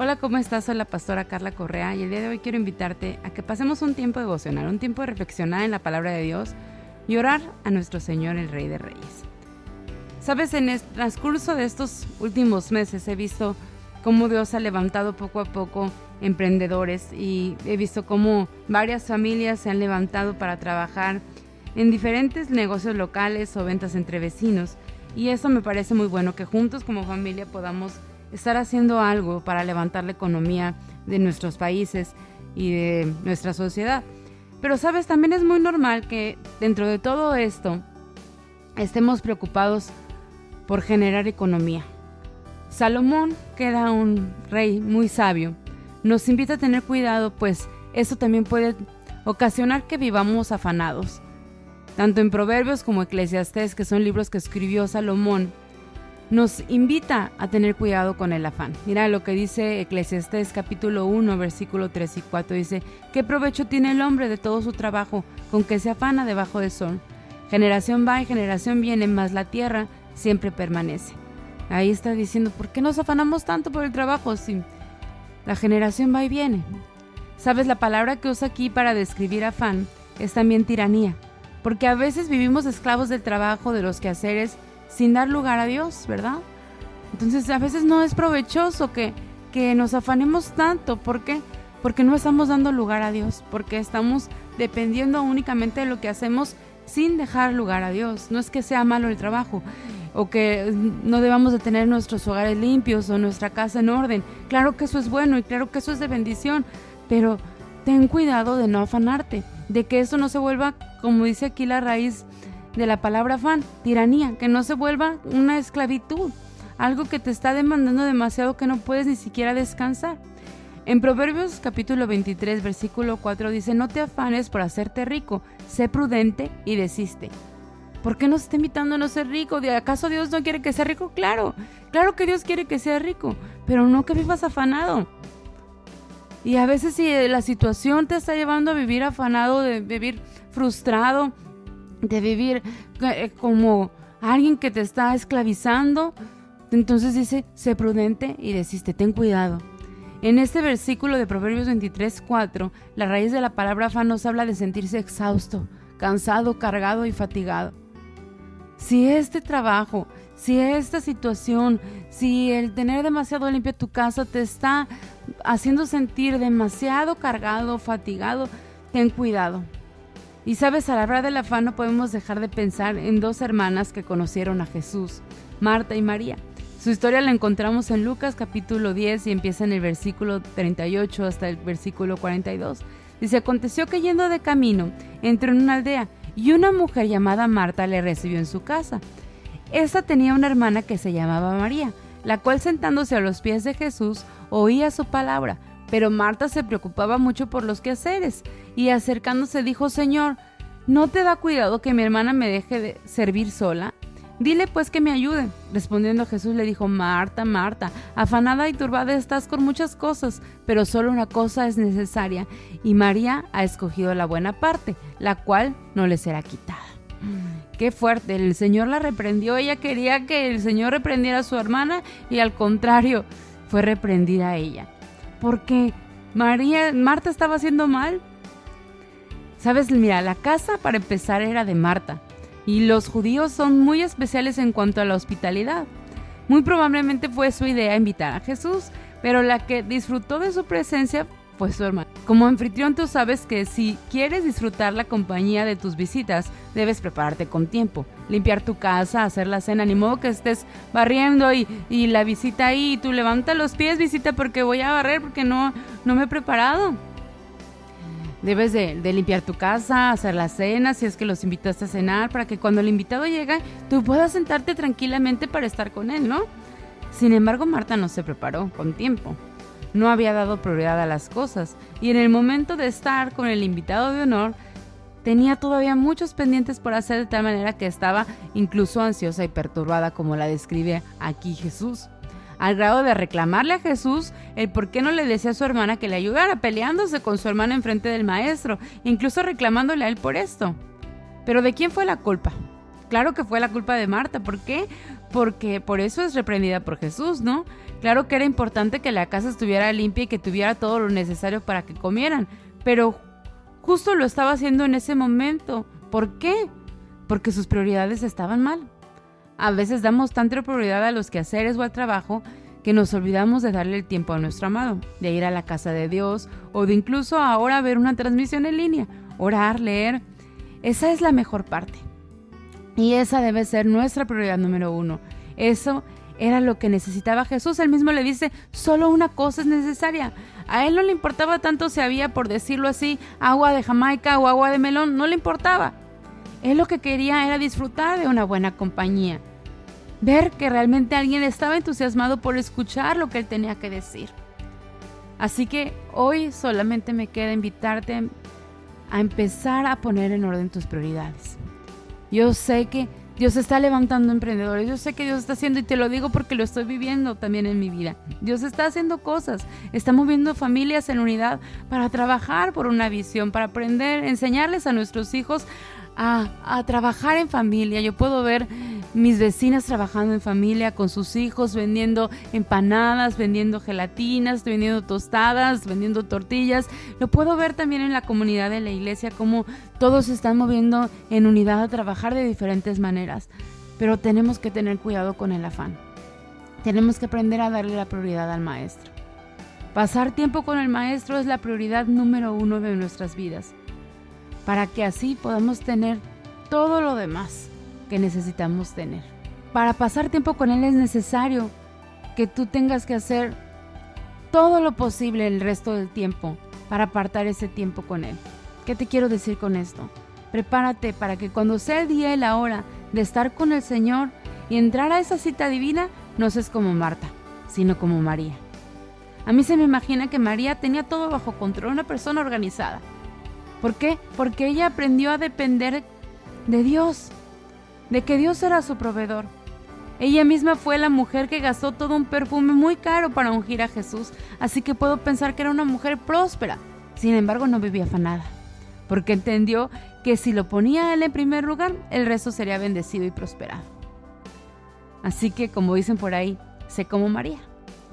Hola, ¿cómo estás? Soy la pastora Carla Correa y el día de hoy quiero invitarte a que pasemos un tiempo devocional, un tiempo de reflexionar en la palabra de Dios y orar a nuestro Señor, el Rey de Reyes. Sabes, en el transcurso de estos últimos meses he visto cómo Dios ha levantado poco a poco emprendedores y he visto cómo varias familias se han levantado para trabajar en diferentes negocios locales o ventas entre vecinos. Y eso me parece muy bueno, que juntos como familia podamos estar haciendo algo para levantar la economía de nuestros países y de nuestra sociedad. Pero sabes, también es muy normal que dentro de todo esto estemos preocupados por generar economía. Salomón, que era un rey muy sabio, nos invita a tener cuidado, pues eso también puede ocasionar que vivamos afanados. Tanto en Proverbios como Eclesiastés, que son libros que escribió Salomón, nos invita a tener cuidado con el afán. Mira lo que dice Eclesiastés capítulo 1, versículo 3 y 4. Dice, ¿qué provecho tiene el hombre de todo su trabajo con que se afana debajo del sol? Generación va y generación viene, mas la tierra siempre permanece. Ahí está diciendo, ¿por qué nos afanamos tanto por el trabajo si la generación va y viene? Sabes, la palabra que usa aquí para describir afán es también tiranía, porque a veces vivimos esclavos del trabajo, de los quehaceres, sin dar lugar a Dios, ¿verdad? Entonces a veces no es provechoso que, que nos afanemos tanto. ¿Por qué? Porque no estamos dando lugar a Dios, porque estamos dependiendo únicamente de lo que hacemos sin dejar lugar a Dios. No es que sea malo el trabajo o que no debamos de tener nuestros hogares limpios o nuestra casa en orden. Claro que eso es bueno y claro que eso es de bendición, pero ten cuidado de no afanarte, de que eso no se vuelva, como dice aquí la raíz de la palabra afán, tiranía, que no se vuelva una esclavitud, algo que te está demandando demasiado que no puedes ni siquiera descansar. En Proverbios capítulo 23, versículo 4 dice, no te afanes por hacerte rico, sé prudente y desiste. ¿Por qué nos está invitando a no ser rico? ¿De acaso Dios no quiere que sea rico? Claro, claro que Dios quiere que sea rico, pero no que vivas afanado. Y a veces si la situación te está llevando a vivir afanado, de vivir frustrado, de vivir eh, como alguien que te está esclavizando. Entonces dice, sé prudente y desiste, ten cuidado. En este versículo de Proverbios 23, 4, la raíz de la palabra afán nos habla de sentirse exhausto, cansado, cargado y fatigado. Si este trabajo, si esta situación, si el tener demasiado limpia tu casa te está haciendo sentir demasiado cargado, fatigado, ten cuidado. Y sabes, al hablar del afán no podemos dejar de pensar en dos hermanas que conocieron a Jesús, Marta y María. Su historia la encontramos en Lucas capítulo 10 y empieza en el versículo 38 hasta el versículo 42. Dice, aconteció que yendo de camino, entró en una aldea y una mujer llamada Marta le recibió en su casa. Esta tenía una hermana que se llamaba María, la cual sentándose a los pies de Jesús oía su palabra, pero Marta se preocupaba mucho por los quehaceres y acercándose dijo, Señor, ¿no te da cuidado que mi hermana me deje de servir sola? Dile pues que me ayude. Respondiendo Jesús le dijo, Marta, Marta, afanada y turbada estás con muchas cosas, pero solo una cosa es necesaria, y María ha escogido la buena parte, la cual no le será quitada. Qué fuerte, el Señor la reprendió, ella quería que el Señor reprendiera a su hermana y al contrario, fue reprendida a ella porque María, Marta estaba haciendo mal. Sabes, mira, la casa para empezar era de Marta y los judíos son muy especiales en cuanto a la hospitalidad. Muy probablemente fue su idea invitar a Jesús, pero la que disfrutó de su presencia fue su hermano. Como anfitrión tú sabes que si quieres disfrutar la compañía de tus visitas, debes prepararte con tiempo, limpiar tu casa, hacer la cena, ni modo que estés barriendo y, la visita ahí y tú levanta los pies, visita porque voy a barrer porque no, no me he preparado. Debes de, de, limpiar tu casa, hacer la cena, si es que los invitaste a cenar, para que cuando el invitado llegue, tú puedas sentarte tranquilamente para estar con él, ¿no? Sin embargo, Marta no se preparó con tiempo no había dado prioridad a las cosas y en el momento de estar con el invitado de honor tenía todavía muchos pendientes por hacer de tal manera que estaba incluso ansiosa y perturbada como la describe aquí Jesús. Al grado de reclamarle a Jesús el por qué no le decía a su hermana que le ayudara, peleándose con su hermana enfrente del maestro, incluso reclamándole a él por esto. Pero ¿de quién fue la culpa? Claro que fue la culpa de Marta. ¿Por qué? Porque por eso es reprendida por Jesús, ¿no? Claro que era importante que la casa estuviera limpia y que tuviera todo lo necesario para que comieran, pero justo lo estaba haciendo en ese momento. ¿Por qué? Porque sus prioridades estaban mal. A veces damos tanta prioridad a los quehaceres o al trabajo que nos olvidamos de darle el tiempo a nuestro amado, de ir a la casa de Dios o de incluso ahora ver una transmisión en línea, orar, leer. Esa es la mejor parte. Y esa debe ser nuestra prioridad número uno. Eso era lo que necesitaba Jesús. Él mismo le dice, solo una cosa es necesaria. A él no le importaba tanto si había, por decirlo así, agua de Jamaica o agua de melón, no le importaba. Él lo que quería era disfrutar de una buena compañía. Ver que realmente alguien estaba entusiasmado por escuchar lo que él tenía que decir. Así que hoy solamente me queda invitarte a empezar a poner en orden tus prioridades. Yo sé que Dios está levantando emprendedores. Yo sé que Dios está haciendo, y te lo digo porque lo estoy viviendo también en mi vida. Dios está haciendo cosas, está moviendo familias en unidad para trabajar por una visión, para aprender, enseñarles a nuestros hijos a, trabajar en familia. Yo puedo ver mis vecinas trabajando en familia con sus hijos, vendiendo empanadas, vendiendo gelatinas, vendiendo tostadas, vendiendo tortillas. Lo puedo ver también en la comunidad de la iglesia, como todos se están moviendo en unidad a trabajar de diferentes maneras. Pero tenemos que tener cuidado con el afán. Tenemos que aprender a darle la prioridad al maestro. Pasar tiempo con el maestro es la prioridad número uno de nuestras vidas para que así podamos tener todo lo demás que necesitamos tener. Para pasar tiempo con Él es necesario que tú tengas que hacer todo lo posible el resto del tiempo para apartar ese tiempo con Él. ¿Qué te quiero decir con esto? Prepárate para que cuando sea el día y la hora de estar con el Señor y entrar a esa cita divina, no seas como Marta, sino como María. A mí se me imagina que María tenía todo bajo control, una persona organizada. ¿Por qué? Porque ella aprendió a depender de Dios, de que Dios era su proveedor. Ella misma fue la mujer que gastó todo un perfume muy caro para ungir a Jesús, así que puedo pensar que era una mujer próspera. Sin embargo, no vivía afanada, porque entendió que si lo ponía él en primer lugar, el resto sería bendecido y prosperado. Así que, como dicen por ahí, sé como María,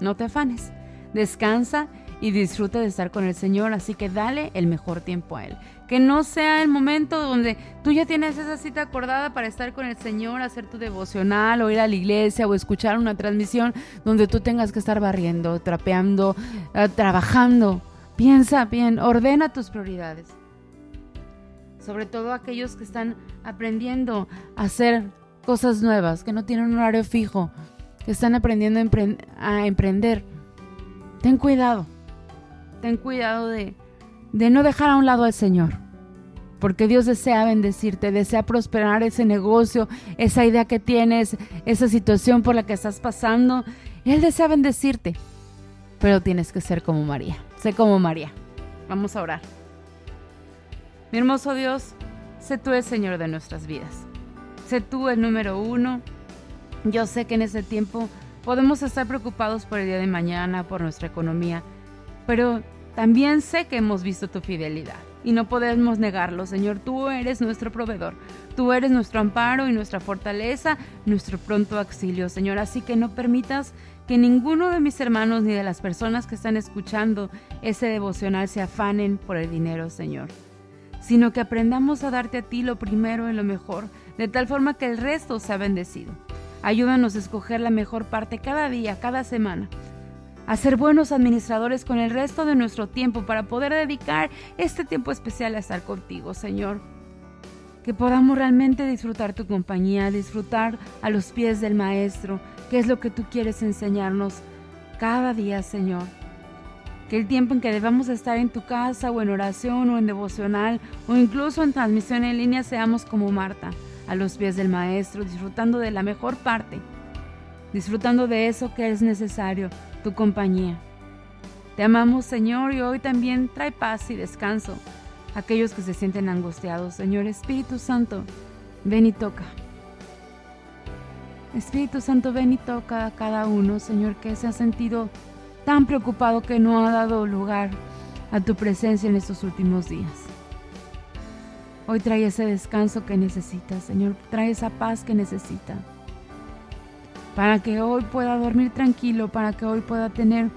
no te afanes, descansa y disfrute de estar con el Señor, así que dale el mejor tiempo a Él. Que no sea el momento donde tú ya tienes esa cita acordada para estar con el Señor, hacer tu devocional o ir a la iglesia o escuchar una transmisión donde tú tengas que estar barriendo, trapeando, eh, trabajando. Piensa bien, ordena tus prioridades. Sobre todo aquellos que están aprendiendo a hacer cosas nuevas, que no tienen un horario fijo, que están aprendiendo a emprender. Ten cuidado ten cuidado de, de no dejar a un lado al Señor. Porque Dios desea bendecirte, desea prosperar ese negocio, esa idea que tienes, esa situación por la que estás pasando. Él desea bendecirte. Pero tienes que ser como María. Sé como María. Vamos a orar. Mi hermoso Dios, sé tú el Señor de nuestras vidas. Sé tú el número uno. Yo sé que en ese tiempo podemos estar preocupados por el día de mañana, por nuestra economía, pero también sé que hemos visto tu fidelidad y no podemos negarlo, Señor. Tú eres nuestro proveedor, tú eres nuestro amparo y nuestra fortaleza, nuestro pronto auxilio, Señor. Así que no permitas que ninguno de mis hermanos ni de las personas que están escuchando ese devocional se afanen por el dinero, Señor, sino que aprendamos a darte a ti lo primero y lo mejor, de tal forma que el resto sea bendecido. Ayúdanos a escoger la mejor parte cada día, cada semana a ser buenos administradores con el resto de nuestro tiempo para poder dedicar este tiempo especial a estar contigo, Señor. Que podamos realmente disfrutar tu compañía, disfrutar a los pies del Maestro, que es lo que tú quieres enseñarnos cada día, Señor. Que el tiempo en que debamos estar en tu casa o en oración o en devocional o incluso en transmisión en línea seamos como Marta, a los pies del Maestro, disfrutando de la mejor parte, disfrutando de eso que es necesario tu compañía. Te amamos, Señor, y hoy también trae paz y descanso a aquellos que se sienten angustiados. Señor Espíritu Santo, ven y toca. Espíritu Santo, ven y toca a cada uno, Señor, que se ha sentido tan preocupado que no ha dado lugar a tu presencia en estos últimos días. Hoy trae ese descanso que necesita, Señor, trae esa paz que necesita. Para que hoy pueda dormir tranquilo, para que hoy pueda tener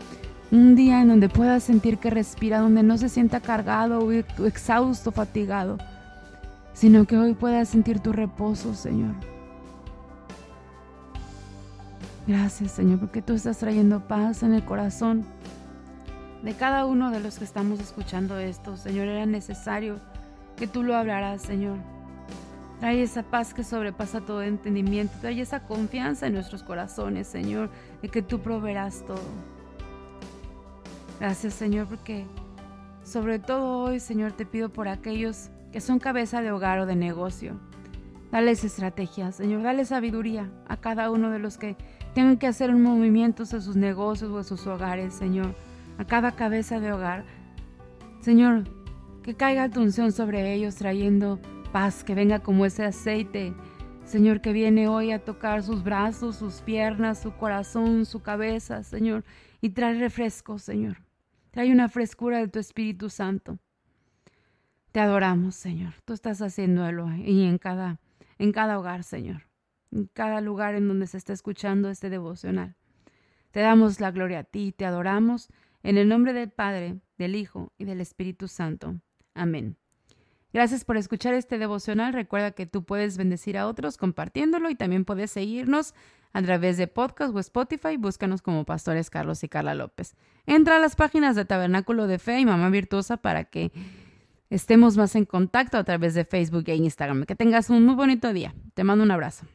un día en donde pueda sentir que respira, donde no se sienta cargado exhausto, fatigado, sino que hoy pueda sentir tu reposo, Señor. Gracias, Señor, porque tú estás trayendo paz en el corazón de cada uno de los que estamos escuchando esto. Señor, era necesario que tú lo hablaras, Señor. Trae esa paz que sobrepasa todo entendimiento. Trae esa confianza en nuestros corazones, Señor, de que tú proveerás todo. Gracias, Señor, porque sobre todo hoy, Señor, te pido por aquellos que son cabeza de hogar o de negocio. Dales estrategia, Señor, dale sabiduría a cada uno de los que tengan que hacer movimientos a sus negocios o a sus hogares, Señor, a cada cabeza de hogar. Señor, que caiga tu unción sobre ellos trayendo paz, que venga como ese aceite, Señor, que viene hoy a tocar sus brazos, sus piernas, su corazón, su cabeza, Señor, y trae refresco, Señor. Trae una frescura de tu Espíritu Santo. Te adoramos, Señor. Tú estás haciéndolo y en cada, en cada hogar, Señor. En cada lugar en donde se está escuchando este devocional. Te damos la gloria a ti, te adoramos en el nombre del Padre, del Hijo y del Espíritu Santo. Amén. Gracias por escuchar este devocional. Recuerda que tú puedes bendecir a otros compartiéndolo y también puedes seguirnos a través de podcast o Spotify. Búscanos como Pastores Carlos y Carla López. Entra a las páginas de Tabernáculo de Fe y Mamá Virtuosa para que estemos más en contacto a través de Facebook e Instagram. Que tengas un muy bonito día. Te mando un abrazo.